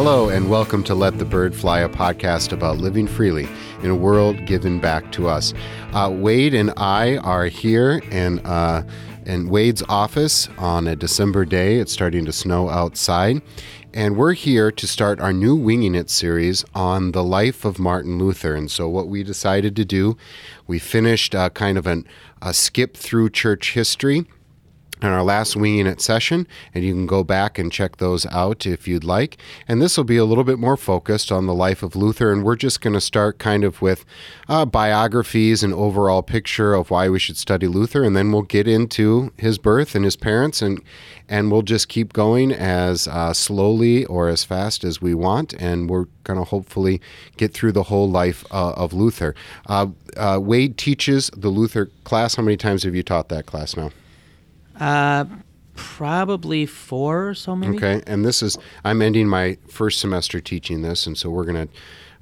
Hello, and welcome to Let the Bird Fly, a podcast about living freely in a world given back to us. Uh, Wade and I are here in, uh, in Wade's office on a December day. It's starting to snow outside. And we're here to start our new Winging It series on the life of Martin Luther. And so, what we decided to do, we finished uh, kind of an, a skip through church history in our last Winging It session, and you can go back and check those out if you'd like. And this will be a little bit more focused on the life of Luther, and we're just going to start kind of with uh, biographies and overall picture of why we should study Luther, and then we'll get into his birth and his parents, and and we'll just keep going as uh, slowly or as fast as we want, and we're going to hopefully get through the whole life uh, of Luther. Uh, uh, Wade teaches the Luther class. How many times have you taught that class now? Uh, probably four or so, maybe. Okay, and this is I'm ending my first semester teaching this, and so we're going to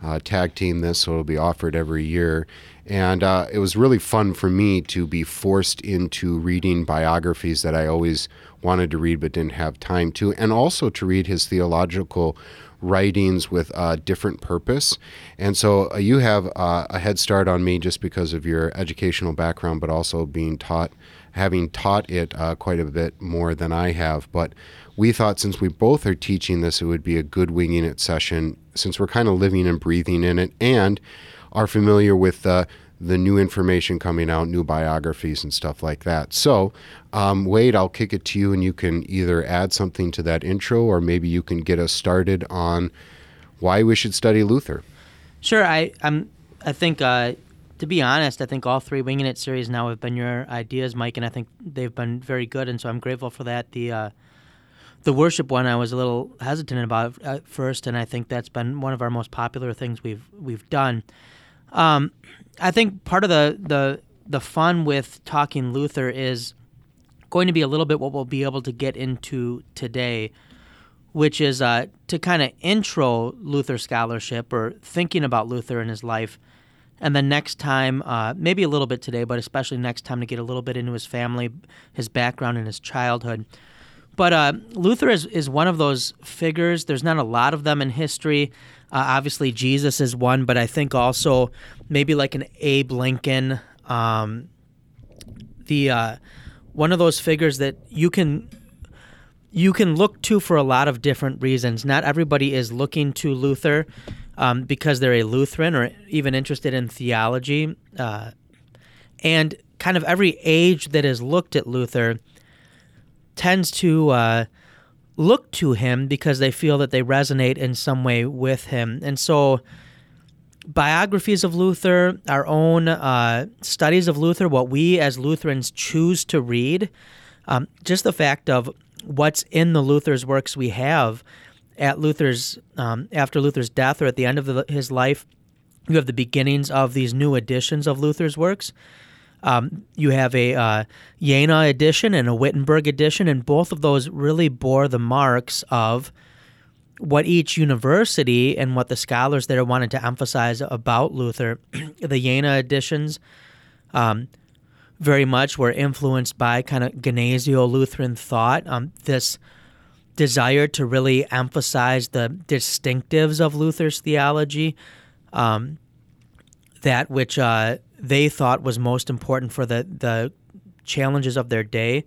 uh, tag team this, so it'll be offered every year. And uh, it was really fun for me to be forced into reading biographies that I always wanted to read but didn't have time to, and also to read his theological writings with a different purpose. And so uh, you have uh, a head start on me just because of your educational background, but also being taught having taught it uh, quite a bit more than I have. But we thought since we both are teaching this, it would be a good winging it session since we're kind of living and breathing in it and are familiar with uh, the new information coming out, new biographies and stuff like that. So, um, Wade, I'll kick it to you and you can either add something to that intro or maybe you can get us started on why we should study Luther. Sure. I, I'm, I think uh, to be honest, I think all three Winging It series now have been your ideas, Mike, and I think they've been very good, and so I'm grateful for that. The uh, the worship one I was a little hesitant about at first, and I think that's been one of our most popular things we've we've done. Um, I think part of the, the the fun with talking Luther is going to be a little bit what we'll be able to get into today, which is uh, to kind of intro Luther scholarship or thinking about Luther and his life and then next time, uh, maybe a little bit today, but especially next time to get a little bit into his family, his background, and his childhood. But uh, Luther is, is one of those figures. There's not a lot of them in history. Uh, obviously, Jesus is one, but I think also maybe like an Abe Lincoln, um, the uh, one of those figures that you can you can look to for a lot of different reasons. Not everybody is looking to Luther um, because they're a Lutheran or even interested in theology. Uh, and kind of every age that has looked at Luther tends to uh, look to him because they feel that they resonate in some way with him. And so, biographies of Luther, our own uh, studies of Luther, what we as Lutherans choose to read, um, just the fact of what's in the Luther's works we have at Luther's um, after Luther's death or at the end of the, his life, you have the beginnings of these new editions of Luther's works. Um, you have a uh, Jena edition and a Wittenberg edition, and both of those really bore the marks of what each university and what the scholars there wanted to emphasize about Luther. the Jena editions um, very much were influenced by kind of Gnesio Lutheran thought. Um, this desire to really emphasize the distinctives of Luther's theology, um, that which uh, they thought was most important for the, the challenges of their day.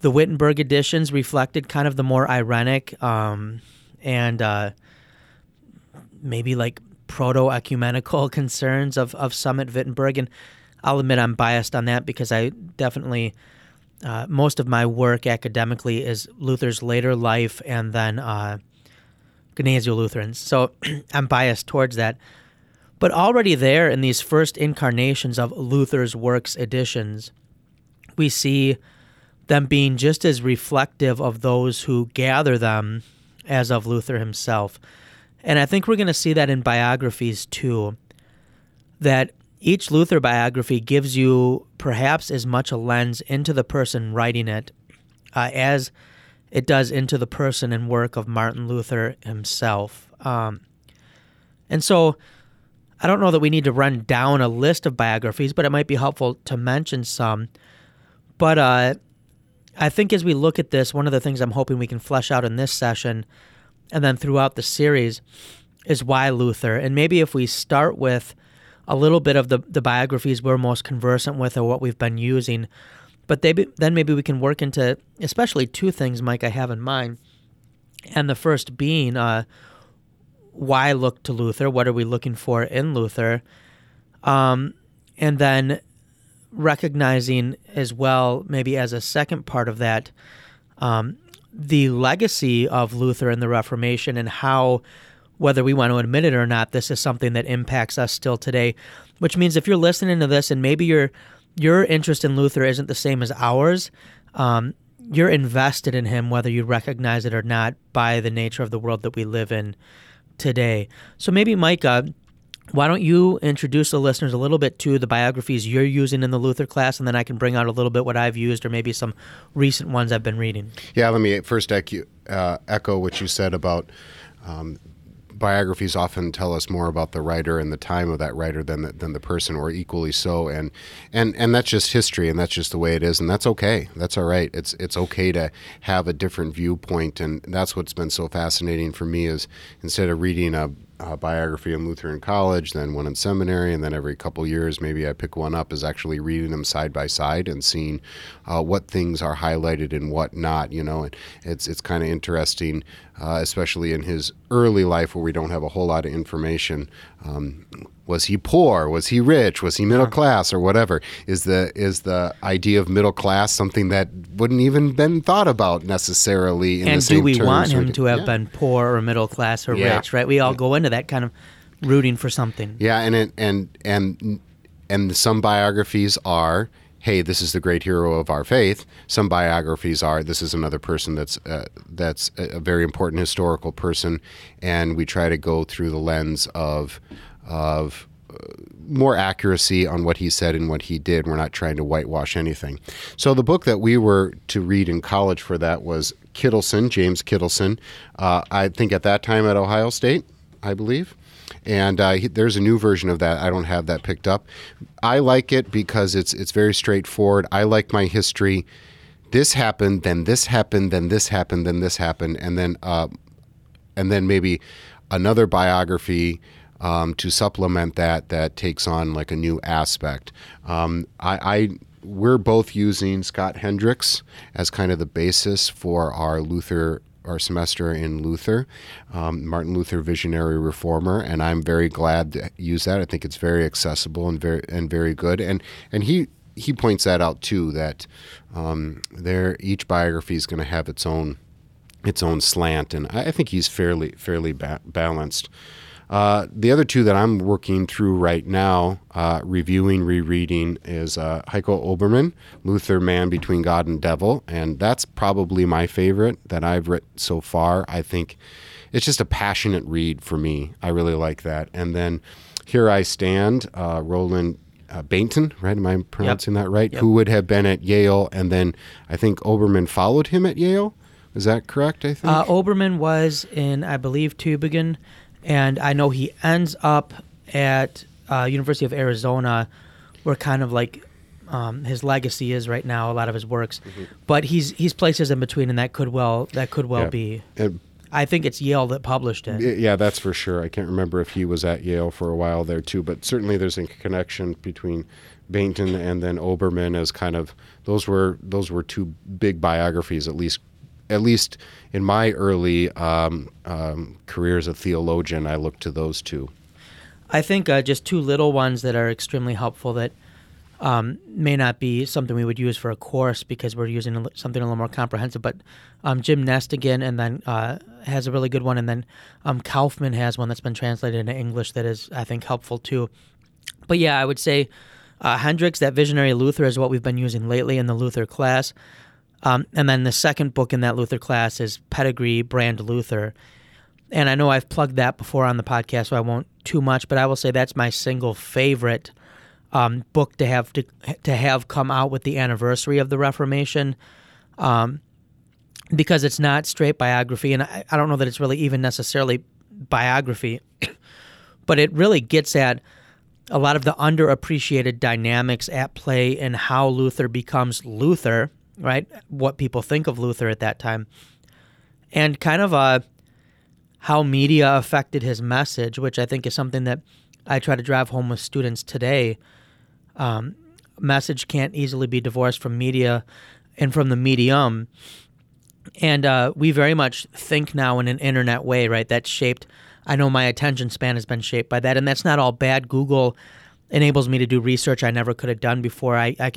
The Wittenberg editions reflected kind of the more irenic um, and uh, maybe like proto ecumenical concerns of, of some at Wittenberg. And I'll admit I'm biased on that because I definitely uh, most of my work academically is Luther's later life and then uh, Gnesio Lutherans. So I'm biased towards that. But already there in these first incarnations of Luther's works editions, we see them being just as reflective of those who gather them as of Luther himself. And I think we're going to see that in biographies too. That each Luther biography gives you perhaps as much a lens into the person writing it uh, as it does into the person and work of Martin Luther himself. Um, and so I don't know that we need to run down a list of biographies, but it might be helpful to mention some. But uh, I think as we look at this, one of the things I'm hoping we can flesh out in this session and then throughout the series is why Luther. And maybe if we start with a little bit of the, the biographies we're most conversant with or what we've been using, but they, then maybe we can work into especially two things, Mike, I have in mind. And the first being uh, why look to Luther? What are we looking for in Luther? Um, and then recognizing as well, maybe as a second part of that, um, the legacy of Luther and the Reformation and how, whether we want to admit it or not, this is something that impacts us still today. Which means if you're listening to this and maybe your your interest in Luther isn't the same as ours, um, you're invested in him whether you recognize it or not by the nature of the world that we live in today. So maybe Micah why don't you introduce the listeners a little bit to the biographies you're using in the Luther class, and then I can bring out a little bit what I've used or maybe some recent ones I've been reading. Yeah, let me first echo, uh, echo what you said about um, biographies often tell us more about the writer and the time of that writer than the, than the person, or equally so. And and and that's just history, and that's just the way it is, and that's okay. That's all right. It's it's okay to have a different viewpoint, and that's what's been so fascinating for me is instead of reading a uh, biography in Lutheran college, then one in seminary, and then every couple years maybe I pick one up. Is actually reading them side by side and seeing uh, what things are highlighted and what not. You know, and it's it's kind of interesting, uh, especially in his early life where we don't have a whole lot of information. Um, was he poor? Was he rich? Was he middle class or whatever? Is the is the idea of middle class something that wouldn't even been thought about necessarily? and do we want him to have yeah. been poor or middle class or yeah. rich? Right? We all go into that kind of rooting for something. Yeah, and it, and and and some biographies are hey, this is the great hero of our faith. Some biographies are this is another person that's uh, that's a very important historical person, and we try to go through the lens of of uh, more accuracy on what he said and what he did. We're not trying to whitewash anything. So the book that we were to read in college for that was Kittelson, James Kittelson. Uh, I think at that time at Ohio State, I believe. And uh, he, there's a new version of that. I don't have that picked up. I like it because it's it's very straightforward. I like my history. This happened, then this happened, then this happened, then this happened, and then uh, and then maybe another biography um, to supplement that that takes on like a new aspect. Um, I, I we're both using Scott Hendrix as kind of the basis for our Luther our semester in Luther, um, Martin Luther Visionary Reformer, and I'm very glad to use that. I think it's very accessible and very and very good. And and he he points that out too that um, there each biography is going to have its own its own slant, and I, I think he's fairly fairly ba- balanced. Uh, the other two that I'm working through right now, uh, reviewing, rereading, is uh, Heiko Oberman, Luther Man Between God and Devil. And that's probably my favorite that I've read so far. I think it's just a passionate read for me. I really like that. And then Here I Stand, uh, Roland uh, Bainton, right? Am I pronouncing yep. that right? Yep. Who would have been at Yale. And then I think Oberman followed him at Yale. Is that correct? I think uh, Oberman was in, I believe, Tübingen, and I know he ends up at uh, University of Arizona, where kind of like um, his legacy is right now. A lot of his works, mm-hmm. but he's he's places in between, and that could well that could well yeah. be. And, I think it's Yale that published it. Yeah, that's for sure. I can't remember if he was at Yale for a while there too, but certainly there's a connection between Bainton and then Oberman as kind of those were those were two big biographies, at least at least in my early um, um, career as a theologian, I look to those two. I think uh, just two little ones that are extremely helpful that um, may not be something we would use for a course because we're using something a little more comprehensive. But um, Jim Nestingen and then uh, has a really good one, and then um, Kaufmann has one that's been translated into English that is, I think, helpful too. But yeah, I would say uh, Hendrix, that visionary Luther, is what we've been using lately in the Luther class. Um, and then the second book in that Luther class is Pettegree Brand Luther. And I know I've plugged that before on the podcast, so I won't too much, but I will say that's my single favorite um, book to have to, to have come out with the anniversary of the Reformation, um, because it's not straight biography, and I, I don't know that it's really even necessarily biography, but it really gets at a lot of the underappreciated dynamics at play in how Luther becomes Luther right? What people think of Luther at that time. And kind of a how media affected his message, which I think is something that I try to drive home with students today. Um, message can't easily be divorced from media and from the medium. And uh, we very much think now in an internet way, right? That's shaped. I know my attention span has been shaped by that, and that's not all bad. Google enables me to do research I never could have done before. I, I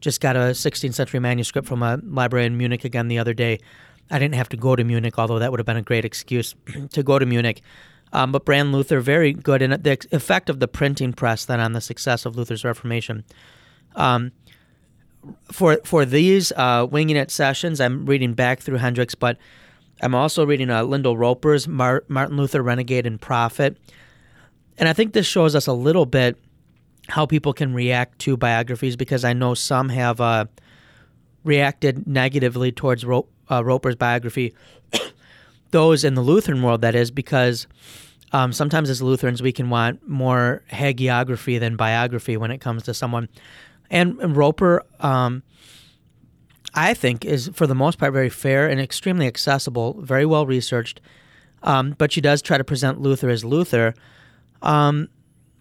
just got a 16th century manuscript from a library in Munich again the other day. I didn't have to go to Munich, although that would have been a great excuse to go to Munich. Um, but Brand Luther, very good. And the effect of the printing press then on the success of Luther's Reformation. Um, for for these uh, winging it sessions, I'm reading back through Hendrix, but I'm also reading uh, Lyndall Roper's Mar- Martin Luther, Renegade and Prophet. And I think this shows us a little bit how people can react to biographies because I know some have uh, reacted negatively towards Ro- uh, Roper's biography. Those in the Lutheran world, that is, because um, sometimes as Lutherans we can want more hagiography than biography when it comes to someone. And, and Roper, um, I think, is for the most part very fair and extremely accessible, very well researched. Um, but she does try to present Luther as Luther. Um,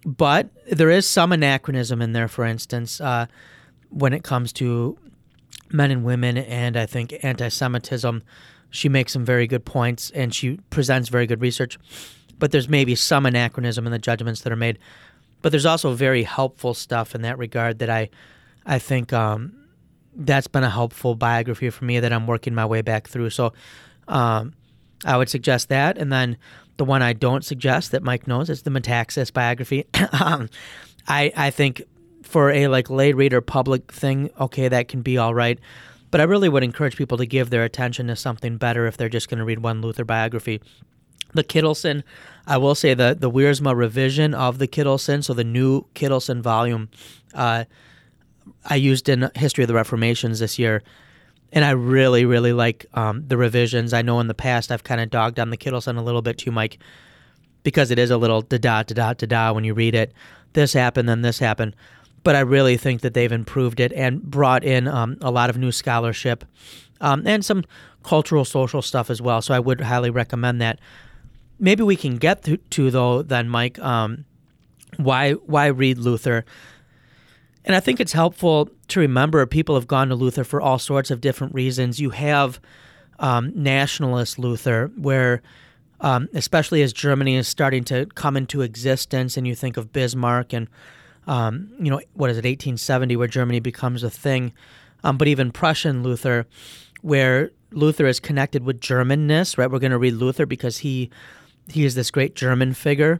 but there is some anachronism in there, for instance, uh, when it comes to men and women and I think anti Semitism. She makes some very good points and she presents very good research. But there's maybe some anachronism in the judgments that are made. But there's also very helpful stuff in that regard that I, I think um, that's been a helpful biography for me that I'm working my way back through. So um, I would suggest that. And then the one I don't suggest that Mike knows is the Metaxas biography. um, I I think for a like lay reader public thing, okay, that can be all right. But I really would encourage people to give their attention to something better if they're just going to read one Luther biography. The Kittelson, I will say the the Wiersma revision of the Kittelson, so the new Kittelson volume, uh, I used in History of the Reformations this year and I really, really like um, the revisions. I know in the past I've kind of dogged on the Kittelson a little bit too, Mike, because it is a little da da da da da da when you read it. This happened, then this happened. But I really think that they've improved it and brought in um, a lot of new scholarship um, and some cultural, social stuff as well. So I would highly recommend that. Maybe we can get to, to though, then, Mike, um, why why read Luther? And I think it's helpful to remember people have gone to Luther for all sorts of different reasons. You have um, nationalist Luther, where um, especially as Germany is starting to come into existence, and you think of Bismarck and um, you know what is it, 1870, where Germany becomes a thing, um, but even Prussian Luther, where Luther is connected with Germanness. Right, we're going to read Luther because he he is this great German figure.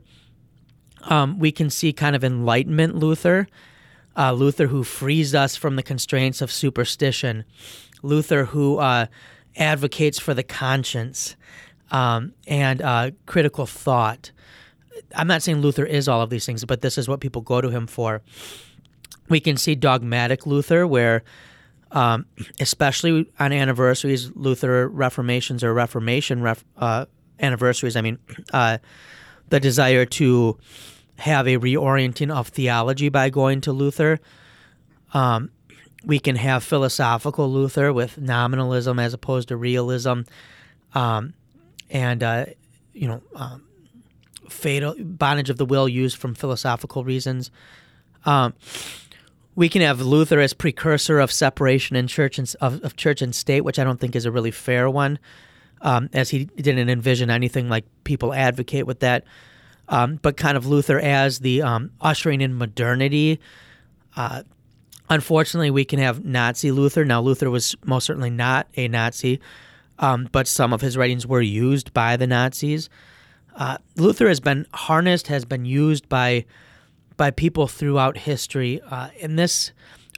Um, we can see kind of Enlightenment Luther uh, Luther who frees us from the constraints of superstition, Luther who uh, advocates for the conscience um, and uh, critical thought. I'm not saying Luther is all of these things, but this is what people go to him for. We can see dogmatic Luther, where, um, especially on anniversaries, Luther reformations or Reformation ref, uh, anniversaries, I mean, uh, the desire to have a reorienting of theology by going to Luther. Um, we can have philosophical Luther with nominalism as opposed to realism, um, and uh, you know, um, fatal bondage of the will used from philosophical reasons. Um, we can have Luther as precursor of separation in church and of, of church and state, which I don't think is a really fair one, um, as he didn't envision anything like people advocate with that um, but kind of Luther as the um, ushering in modernity. Uh, unfortunately, we can have Nazi Luther. Now, Luther was most certainly not a Nazi, um, but some of his writings were used by the Nazis. Uh, Luther has been harnessed, has been used by by people throughout history. Uh, in this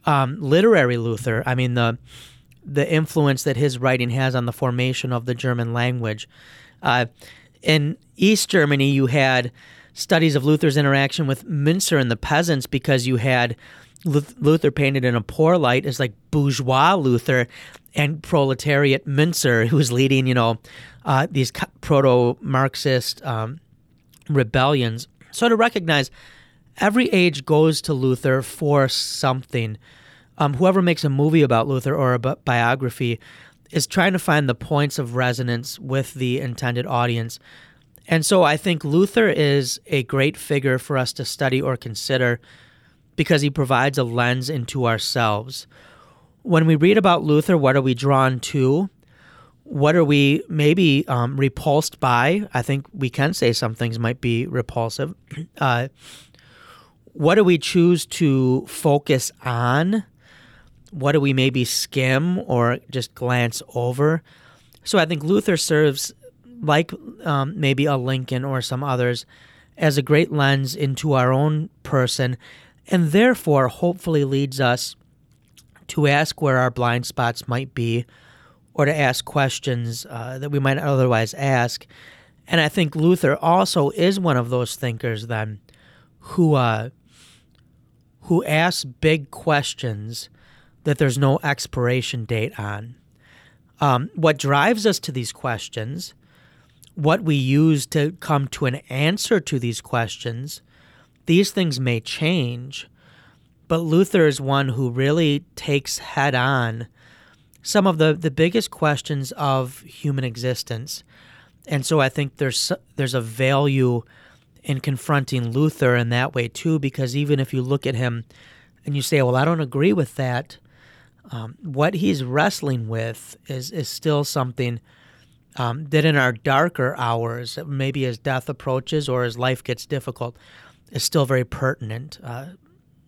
um, literary Luther, I mean the the influence that his writing has on the formation of the German language. Uh, in East Germany, you had studies of Luther's interaction with Münzer and the peasants because you had Luther painted in a poor light as like bourgeois Luther and proletariat Münzer, who was leading, you know, uh, these proto Marxist um, rebellions. So to recognize every age goes to Luther for something. Um, whoever makes a movie about Luther or a biography is trying to find the points of resonance with the intended audience. And so I think Luther is a great figure for us to study or consider because he provides a lens into ourselves. When we read about Luther, what are we drawn to? What are we maybe um, repulsed by? I think we can say some things might be repulsive. Uh, what do we choose to focus on? What do we maybe skim or just glance over? So I think Luther serves, like um, maybe a Lincoln or some others, as a great lens into our own person, and therefore hopefully leads us to ask where our blind spots might be or to ask questions uh, that we might otherwise ask. And I think Luther also is one of those thinkers then who uh, who asks big questions that there's no expiration date on. Um, what drives us to these questions, what we use to come to an answer to these questions, these things may change, but Luther is one who really takes head on some of the, the biggest questions of human existence. And so I think there's there's a value in confronting Luther in that way too, because even if you look at him and you say, "Well, I don't agree with that," um, what he's wrestling with is is still something um, that in our darker hours, maybe as death approaches or as life gets difficult, is still very pertinent. Uh,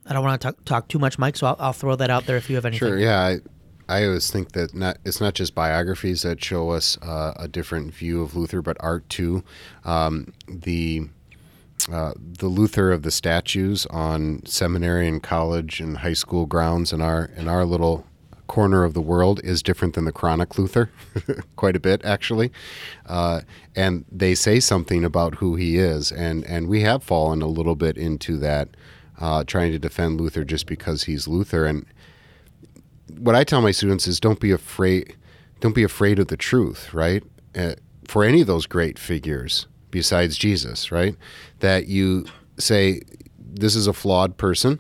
I don't want to talk, talk too much, Mike, so I'll, I'll, throw that out there if you have anything. Sure. Yeah. I, I always think that not it's not just biographies that show us uh, a different view of Luther, but art too. Um, the uh, the Luther of the statues on seminary and college and high school grounds in our in our little corner of the world is different than the Cranach Luther, quite a bit actually, uh, and they say something about who he is, and and we have fallen a little bit into that uh, trying to defend Luther just because he's Luther. And what I tell my students is don't be afraid. Don't be afraid of the truth, right? Uh, for any of those great figures besides Jesus, right? That you say this is a flawed person,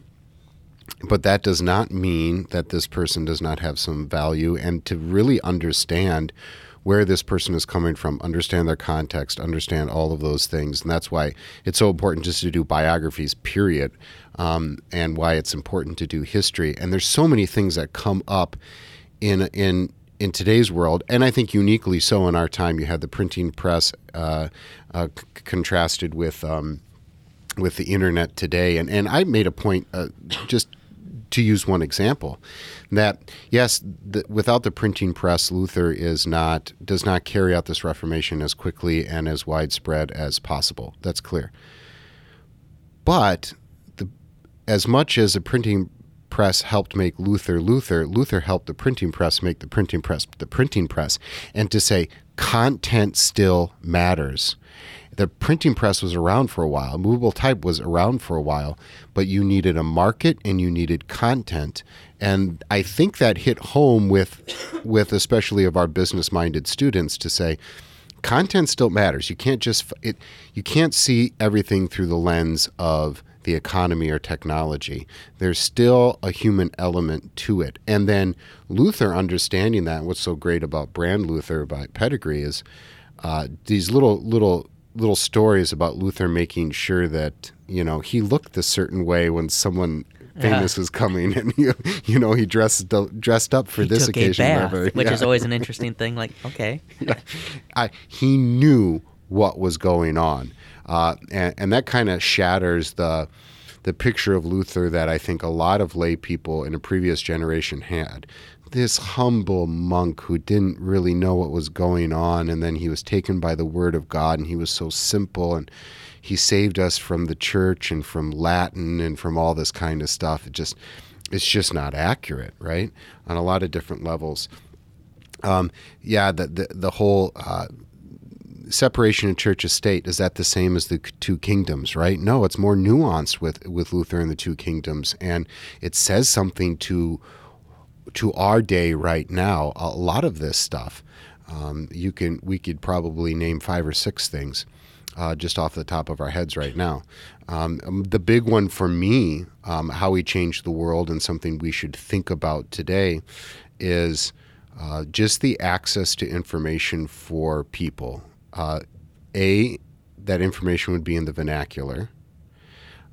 but that does not mean that this person does not have some value. And to really understand where this person is coming from, understand their context, understand all of those things. And that's why it's so important just to do biographies, period, um, and why it's important to do history. And there's so many things that come up in in in today's world, and I think uniquely so in our time. You had the printing press uh, uh, c- contrasted with um, with the internet today, and and I made a point uh, just to use one example, that yes, the, without the printing press, Luther is not does not carry out this Reformation as quickly and as widespread as possible. That's clear. But the, as much as the printing press helped make Luther Luther, Luther helped the printing press make the printing press the printing press, and to say content still matters the printing press was around for a while, movable type was around for a while, but you needed a market and you needed content. And I think that hit home with, with especially of our business minded students to say, content still matters. You can't just it, you can't see everything through the lens of the economy or technology. There's still a human element to it. And then Luther understanding that, what's so great about Brand Luther by Pettegree is uh, these little little little stories about Luther making sure that you know he looked a certain way when someone famous yeah. was coming, and you you know he dressed dressed up for he this occasion, bath, which yeah. is always an interesting thing. Like, okay, yeah. I, he knew what was going on, uh, and, and that kind of shatters the the picture of Luther that I think a lot of lay people in a previous generation had this humble monk who didn't really know what was going on and then he was taken by the word of God and he was so simple and he saved us from the church and from Latin and from all this kind of stuff. It just it's just not accurate right? On a lot of different levels. Um, yeah the the, the whole uh, separation of church and state is that the same as the two kingdoms right? No it's more nuanced with with Luther and the two kingdoms and it says something to to our day right now, a lot of this stuff, um, you can we could probably name five or six things uh, just off the top of our heads right now. Um, um, the big one for me, um, how we change the world, and something we should think about today, is uh, just the access to information for people. Uh, a that information would be in the vernacular.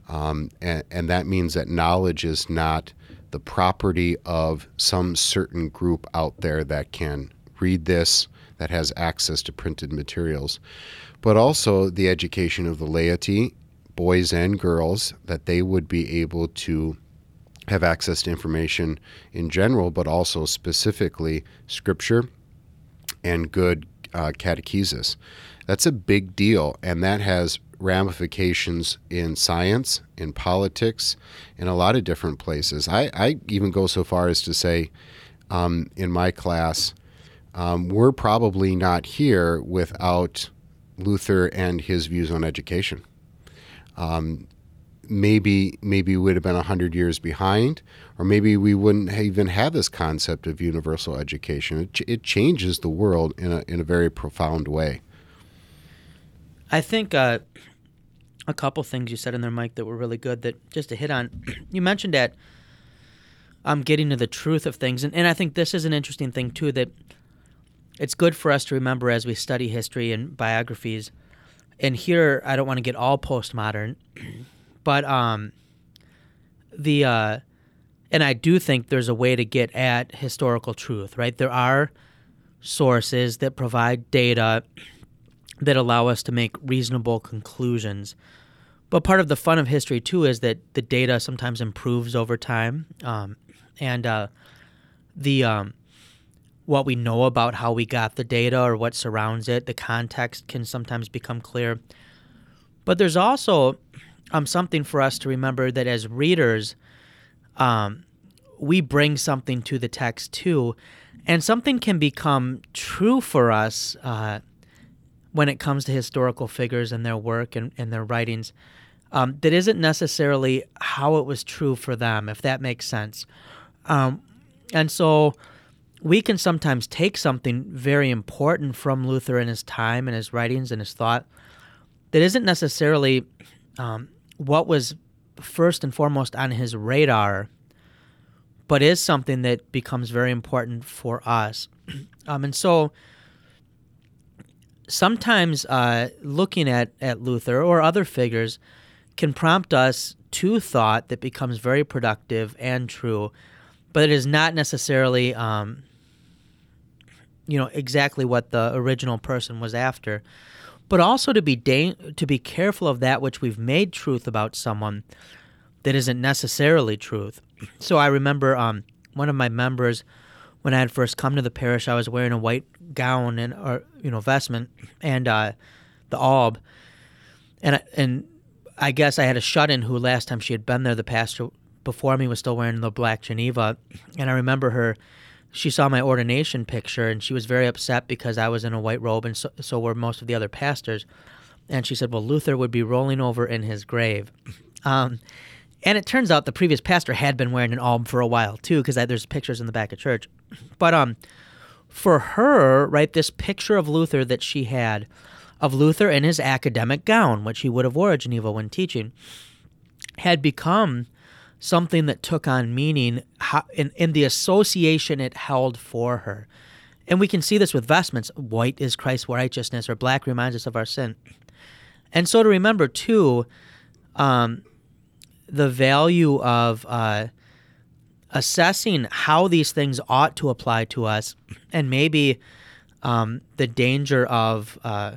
Um, and, and that means that knowledge is not the property of some certain group out there that can read this, that has access to printed materials, but also the education of the laity, boys and girls, that they would be able to have access to information in general, but also specifically scripture and good uh, catechesis. That's a big deal, and that has ramifications in science, in politics, in a lot of different places. I, I even go so far as to say, um, in my class, um, we're probably not here without Luther and his views on education. Um, maybe maybe we would have been 100 years behind or maybe we wouldn't even have this concept of universal education it, it changes the world in a, in a very profound way i think uh, a couple things you said in there mike that were really good that just to hit on you mentioned that i'm um, getting to the truth of things and, and i think this is an interesting thing too that it's good for us to remember as we study history and biographies and here i don't want to get all postmodern but um, the uh, and I do think there's a way to get at historical truth, right? There are sources that provide data that allow us to make reasonable conclusions. But part of the fun of history too is that the data sometimes improves over time, um, and uh, the um, what we know about how we got the data or what surrounds it, the context can sometimes become clear. But there's also um, something for us to remember that as readers, um, we bring something to the text too, and something can become true for us uh, when it comes to historical figures and their work and, and their writings um, that isn't necessarily how it was true for them, if that makes sense. Um, and so we can sometimes take something very important from Luther in his time and his writings and his thought that isn't necessarily um, what was first and foremost on his radar, but is something that becomes very important for us. um, and so sometimes uh, looking at, at Luther or other figures can prompt us to thought that becomes very productive and true, but it is not necessarily, um, you know, exactly what the original person was after but also to be da- to be careful of that which we've made truth about someone that isn't necessarily truth. So I remember um, one of my members when I had first come to the parish, I was wearing a white gown and or you know vestment and uh, the alb, and and I guess I had a shut-in who last time she had been there, the pastor before me was still wearing the black Geneva, and I remember her she saw my ordination picture and she was very upset because I was in a white robe and so, so were most of the other pastors. And she said, Well, Luther would be rolling over in his grave. Um, and it turns out the previous pastor had been wearing an alb for a while too, because there's pictures in the back of church. But um, for her, right, this picture of Luther that she had, of Luther in his academic gown, which he would have wore at Geneva when teaching, had become something that took on meaning in, in the association it held for her. And we can see this with vestments. White is Christ's righteousness, or black reminds us of our sin. And so to remember, too, um, the value of uh, assessing how these things ought to apply to us, and maybe um, the danger of uh,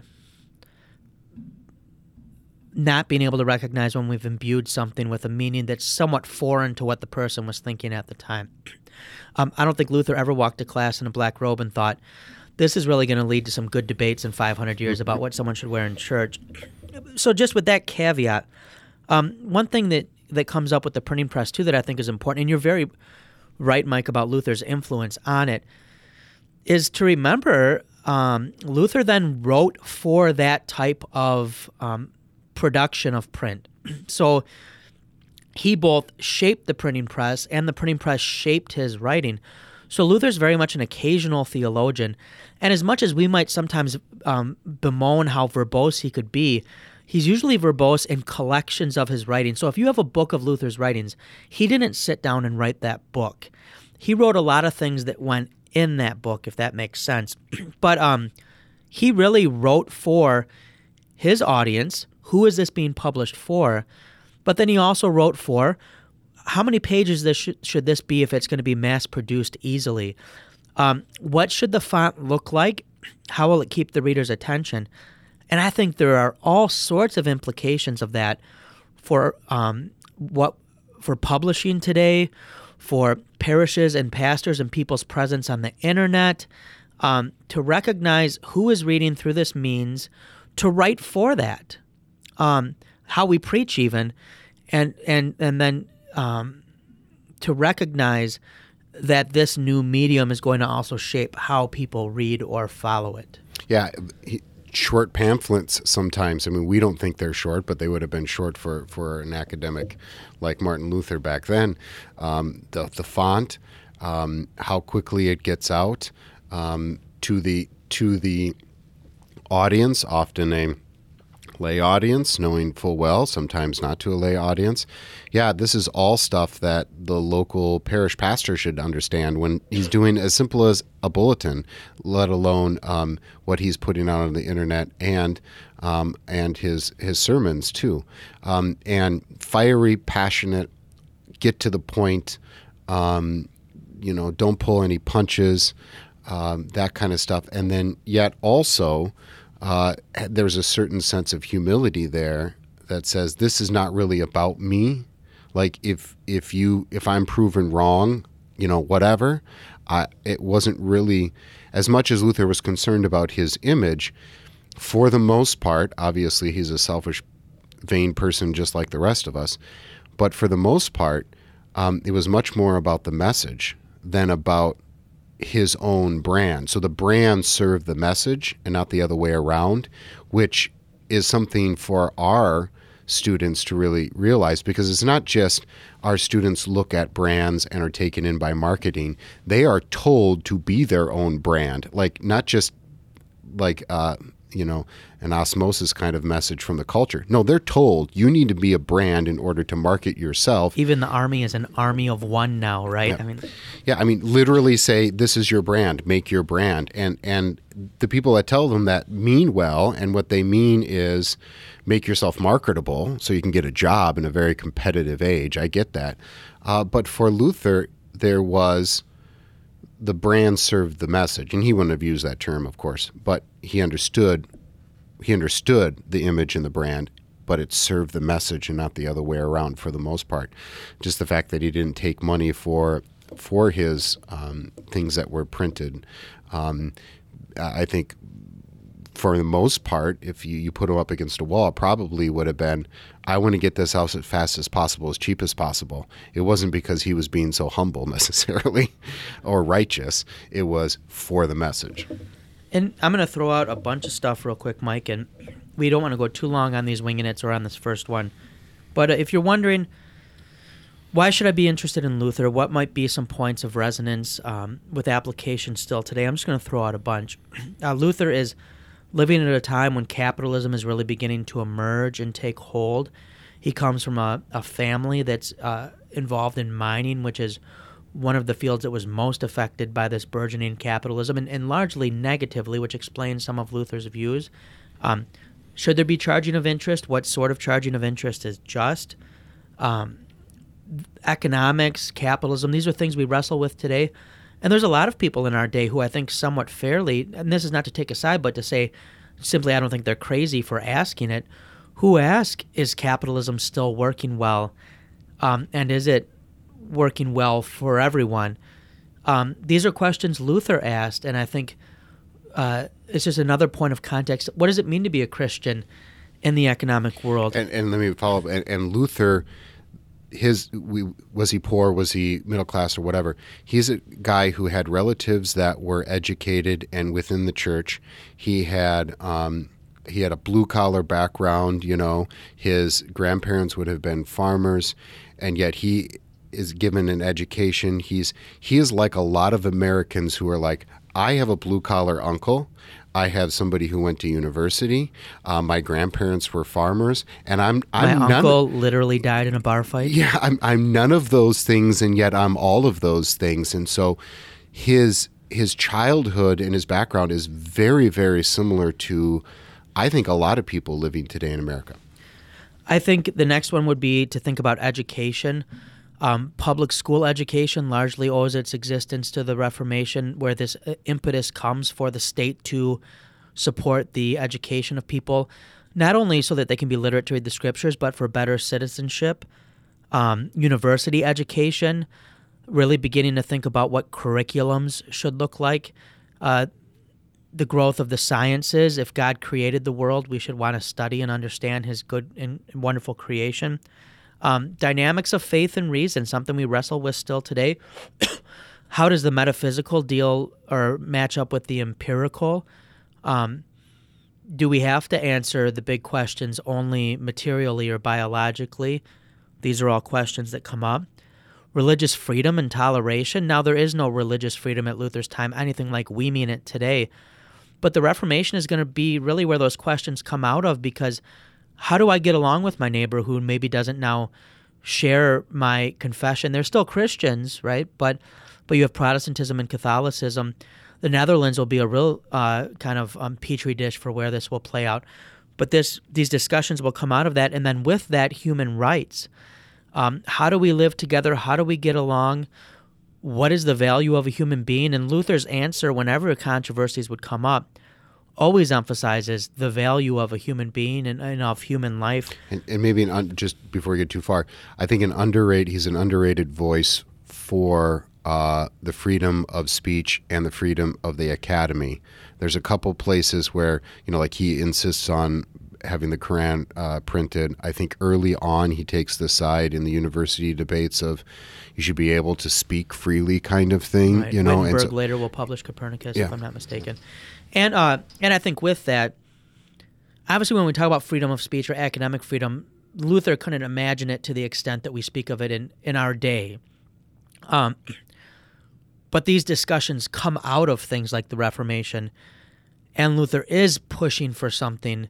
not being able to recognize when we've imbued something with a meaning that's somewhat foreign to what the person was thinking at the time. Um, I don't think Luther ever walked to class in a black robe and thought, this is really going to lead to some good debates in 500 years about what someone should wear in church. So, just with that caveat, um, one thing that, that comes up with the printing press, too, that I think is important, and you're very right, Mike, about Luther's influence on it, is to remember um, Luther then wrote for that type of um, production of print. so he both shaped the printing press and the printing press shaped his writing. So Luther's very much an occasional theologian. And as much as we might sometimes um, bemoan how verbose he could be, he's usually verbose in collections of his writings. So if you have a book of Luther's writings, he didn't sit down and write that book. He wrote a lot of things that went in that book, if that makes sense. but um, he really wrote for his audience, who is this being published for? But then he also wrote for how many pages this should, should this be if it's going to be mass produced easily? Um, what should the font look like? How will it keep the reader's attention? And I think there are all sorts of implications of that for um, what for publishing today, for parishes and pastors and people's presence on the internet, um, to recognize who is reading through this means, to write for that, um, how we preach even, and and and then um, to recognize that this new medium is going to also shape how people read or follow it. Yeah, short pamphlets sometimes. I mean, we don't think they're short, but they would have been short for, for an academic like Martin Luther back then. Um, the, the font, um, how quickly it gets out um, to the to the audience, often a lay audience, knowing full well, sometimes not to a lay audience. Yeah, this is all stuff that the local parish pastor should understand when he's doing as simple as a bulletin, let alone um, what he's putting out on the internet and um, and his his sermons too. Um, and fiery, passionate, get to the point. Um, you know, don't pull any punches. Um, that kind of stuff, and then yet also uh, there's a certain sense of humility there that says this is not really about me. Like if if you if I'm proven wrong, you know whatever. I, it wasn't really as much as Luther was concerned about his image. For the most part, obviously he's a selfish, vain person just like the rest of us. But for the most part, um, it was much more about the message than about his own brand. So the brand served the message and not the other way around, which is something for our students to really realize because it's not just our students look at brands and are taken in by marketing. They are told to be their own brand, like not just like uh, you know, an osmosis kind of message from the culture. No, they're told you need to be a brand in order to market yourself. Even the army is an army of one now, right? Yeah. I mean, yeah, I mean, literally say this is your brand, make your brand, and and the people that tell them that mean well, and what they mean is make yourself marketable so you can get a job in a very competitive age. I get that, uh, but for Luther, there was the brand served the message, and he wouldn't have used that term, of course, but he understood he understood the image and the brand, but it served the message and not the other way around for the most part. Just the fact that he didn't take money for for his um, things that were printed, um, I think for the most part, if you, you put him up against a wall, it probably would have been, I want to get this house as fast as possible, as cheap as possible. It wasn't because he was being so humble necessarily or righteous, it was for the message. And I'm going to throw out a bunch of stuff real quick, Mike, and we don't want to go too long on these winging its or on this first one. But uh, if you're wondering, why should I be interested in Luther? What might be some points of resonance um, with application still today? I'm just going to throw out a bunch. Uh, Luther is living at a time when capitalism is really beginning to emerge and take hold. He comes from a, a family that's uh, involved in mining, which is one of the fields that was most affected by this burgeoning capitalism, and, and largely negatively, which explains some of Luther's views. Um, should there be charging of interest? What sort of charging of interest is just? Um, economics, capitalism, these are things we wrestle with today. And there's a lot of people in our day who I think somewhat fairly, and this is not to take a side, but to say simply I don't think they're crazy for asking it, who ask, is capitalism still working well? Um, and is it working well for everyone? Um, these are questions Luther asked, and I think uh, it's just another point of context. What does it mean to be a Christian in the economic world? And, and let me follow up. And, and Luther his we, was he poor? Was he middle class or whatever? He's a guy who had relatives that were educated and within the church. He had um, he had a blue collar background you know. His grandparents would have been farmers and yet he is given an education. He's he is like a lot of americans who are like i have a blue collar uncle I have somebody who went to university. Uh, my grandparents were farmers, and I'm, I'm my uncle literally died in a bar fight. Yeah, I'm I'm none of those things, and yet I'm all of those things. And so, his his childhood and his background is very very similar to I think a lot of people living today in America. I think the next one would be to think about education. Um, public school education largely owes its existence to the Reformation, where this uh, impetus comes for the state to support the education of people, not only so that they can be literate to read the scriptures, but for better citizenship, um, university education, really beginning to think about what curriculums should look like. Uh, the growth of the sciences. If God created the world, we should want to study and understand His good and wonderful creation. Um, dynamics of faith and reason, something we wrestle with still today. How does the metaphysical deal or match up with the empirical? Um, do we have to answer the big questions only materially or biologically? These are all questions that come up. Religious freedom and toleration. Now, there is no religious freedom at Luther's time, anything like we mean it today. But the Reformation is going to be really where those questions come out of because how do I get along with my neighbor who maybe doesn't now share my confession? They're still Christians, right? But but you have Protestantism and Catholicism. The Netherlands will be a real uh, kind of um, petri dish for where this will play out. But this these discussions will come out of that, and then with that, human rights. Um, how do we live together? How do we get along? What is the value of a human being? And Luther's answer, whenever controversies would come up, always emphasizes the value of a human being and, and of human life. And, and maybe an un, just before we get too far, I think an underrated he's an underrated voice for uh, the freedom of speech and the freedom of the academy. There's a couple places where you know, like he insists on having the Quran uh, printed. I think early on he takes the side in the university debates of you should be able to speak freely, kind of thing. Right. You know, Wittenberg and so, later will publish Copernicus, Yeah. if I'm not mistaken. And uh, and I think with that, obviously, when we talk about freedom of speech or academic freedom, Luther couldn't imagine it to the extent that we speak of it in in our day. Um, but these discussions come out of things like the Reformation, and Luther is pushing for something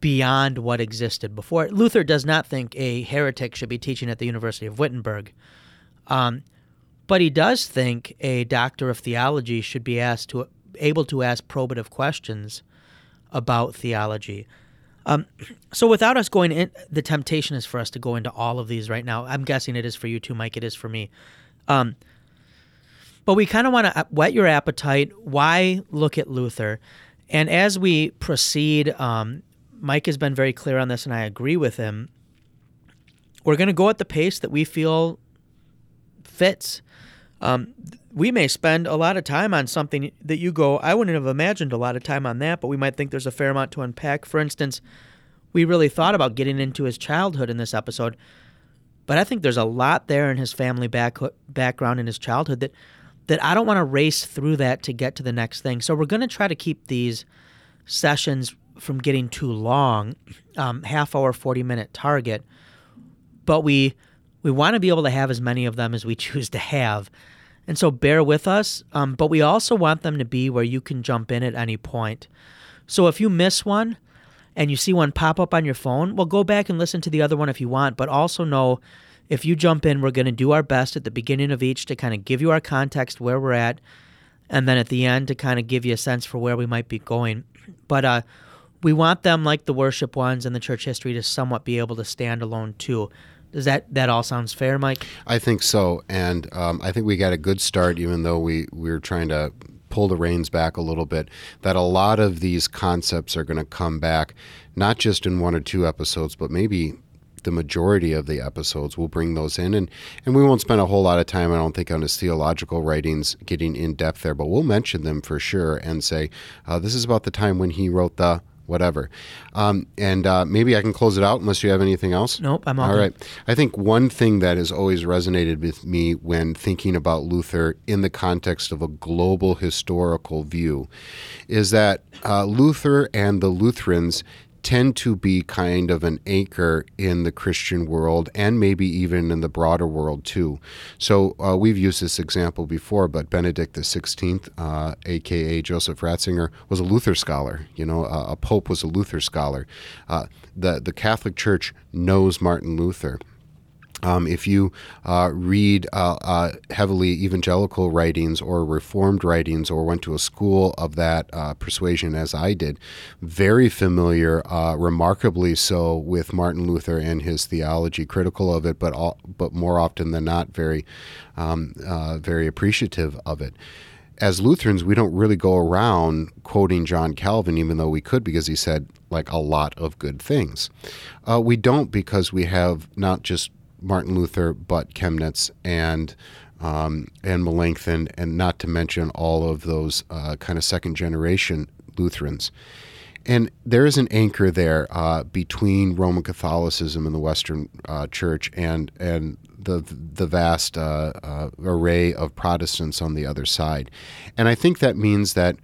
beyond what existed before. Luther does not think a heretic should be teaching at the University of Wittenberg. Um, but he does think a doctor of theology should be asked to able to ask probative questions about theology. Um, so without us going in, the temptation is for us to go into all of these right now. I'm guessing it is for you too, Mike. It is for me. Um, but we kind of want to whet your appetite. Why look at Luther? And as we proceed, um, Mike has been very clear on this, and I agree with him. We're going to go at the pace that we feel fits. Um, we may spend a lot of time on something that you go, I wouldn't have imagined a lot of time on that, but we might think there's a fair amount to unpack. For instance, we really thought about getting into his childhood in this episode, but I think there's a lot there in his family back, background in his childhood that that I don't want to race through that to get to the next thing. So we're going to try to keep these sessions from getting too long, um, half hour, forty minute target, but we we want to be able to have as many of them as we choose to have. And so bear with us, um, but we also want them to be where you can jump in at any point. So if you miss one and you see one pop up on your phone, well, go back and listen to the other one if you want, but also know if you jump in, we're going to do our best at the beginning of each to kind of give you our context where we're at, and then at the end to kind of give you a sense for where we might be going. But uh, we want them, like the worship ones and the church history, to somewhat be able to stand alone too. Does that that all sounds fair, Mike? I think so, and um, I think we got a good start, even though we we were trying to pull the reins back a little bit. That a lot of these concepts are going to come back, not just in one or two episodes, but maybe the majority of the episodes we'll bring those in and and we won't spend a whole lot of time i don't think on his theological writings getting in depth there but we'll mention them for sure and say uh, this is about the time when he wrote the whatever. Um, and uh, maybe i can close it out unless you have anything else? Nope, I'm all all right. I think one thing that has always resonated with me when thinking about Luther in the context of a global historical view is that uh, Luther and the Lutherans tend to be kind of an anchor in the Christian world and maybe even in the broader world too. So uh, we've used this example before, but Benedict XVI, uh, aka Joseph Ratzinger, was a Luther scholar. You know, uh, a pope was a Luther scholar. Uh, the the Catholic Church knows Martin Luther. Um, if you uh, read uh, uh, heavily evangelical writings or reformed writings or went to a school of that uh, persuasion as I did, very familiar, uh, remarkably so, with Martin Luther and his theology, critical of it, but all, but more often than not, very um, uh, very appreciative of it as Lutherans, we don't really go around quoting John Calvin, even though we could, because he said like a lot of good things. Uh, we don't because we have not just Martin Luther, but Chemnitz and um, and Melanchthon, and not to mention all of those uh, kind of second generation Lutherans. And there is an anchor there uh, between Roman Catholicism and the Western uh, Church and and the the vast uh, uh, array of Protestants on the other side. And I think that means that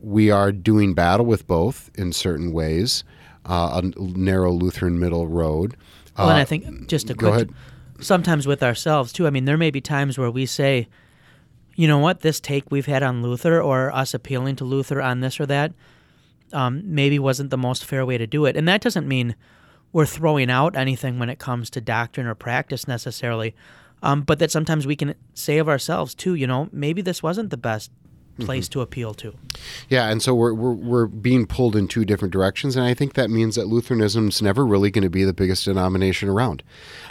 we are doing battle with both in certain ways, uh, a narrow Lutheran middle road. Well, and I think just a quick, sometimes with ourselves too. I mean, there may be times where we say, you know what, this take we've had on Luther or us appealing to Luther on this or that, um, maybe wasn't the most fair way to do it. And that doesn't mean we're throwing out anything when it comes to doctrine or practice necessarily, um, but that sometimes we can say of ourselves too, you know, maybe this wasn't the best place to appeal to. Yeah, and so we're, we're, we're being pulled in two different directions, and I think that means that Lutheranism's never really going to be the biggest denomination around,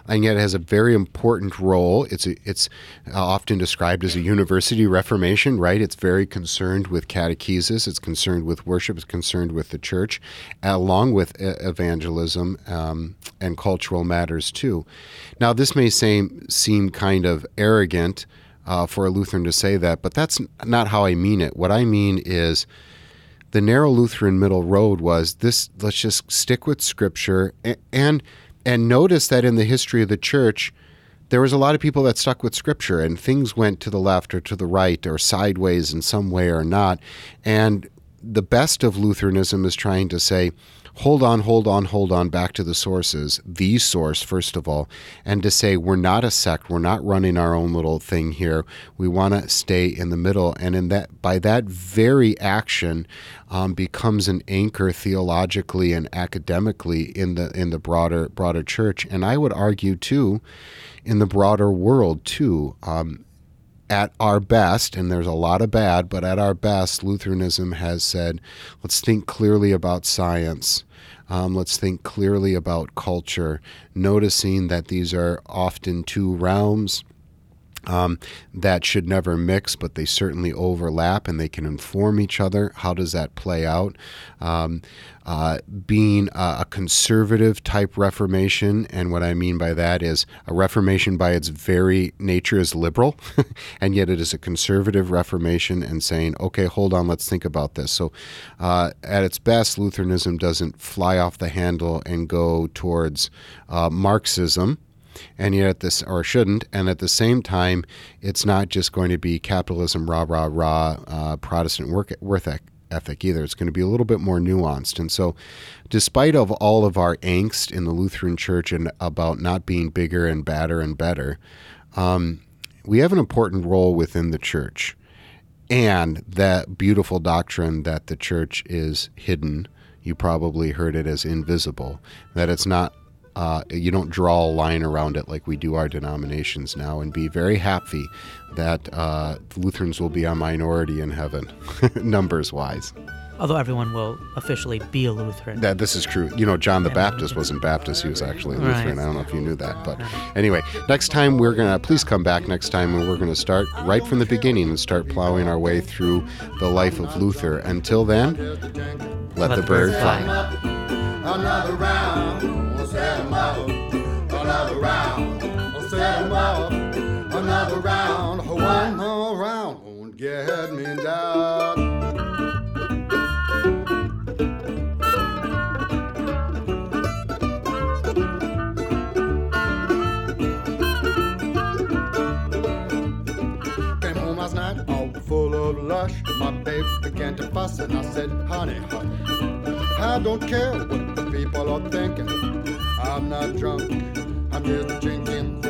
and yet it has a very important role. It's a, it's uh, often described as a university reformation, right? It's very concerned with catechesis, it's concerned with worship, it's concerned with the church, along with evangelism um, and cultural matters too. Now, this may seem seem kind of arrogant uh, for a Lutheran to say that, but that's not how I mean it. What I mean is the narrow Lutheran middle road was this let's just stick with scripture and, and and notice that in the history of the church there was a lot of people that stuck with scripture and things went to the left or to the right or sideways in some way or not and the best of Lutheranism is trying to say hold on, hold on, hold on, back to the sources, the source, first of all, and to say we're not a sect, we're not running our own little thing here. We want to stay in the middle. And in that, by that very action, um, becomes an anchor theologically and academically in the in the broader broader church. And I would argue too, in the broader world too. Um, at our best, and there's a lot of bad, but at our best, Lutheranism has said, let's think clearly about science. Um, let's think clearly about culture, noticing that these are often two realms um, that should never mix, but they certainly overlap and they can inform each other. How does that play out? Um, uh, being a, a conservative type Reformation, and what I mean by that is a Reformation by its very nature is liberal, and yet it is a conservative Reformation, and saying, okay, hold on, let's think about this. So, uh, at its best, Lutheranism doesn't fly off the handle and go towards uh, Marxism and yet at this or shouldn't and at the same time it's not just going to be capitalism rah rah rah uh, protestant work worth ethic either. It's going to be a little bit more nuanced. And so despite of all of our angst in the lutheran church and about not being bigger and badder and better um, we have an important role within the church. And that beautiful doctrine that the church is hidden you probably heard it as invisible that it's not uh, you don't draw a line around it like we do our denominations now, and be very happy that uh, Lutherans will be a minority in heaven, numbers wise. Although everyone will officially be a Lutheran. That this is true. You know, John the Baptist wasn't Baptist; he was actually a Lutheran. Right. I don't know if you knew that, but anyway, next time we're gonna please come back next time, and we're gonna start right from the beginning and start plowing our way through the life of Luther. Until then, let, Let the bird fly. Another round, we'll set up. Another round, 'em up. Another round, one more round won't get me down. Came home last night all full of lush. My babe began to fuss, and I said, Honey, honey, I don't care what the people are thinking. I'm not drunk. I'm just drinking.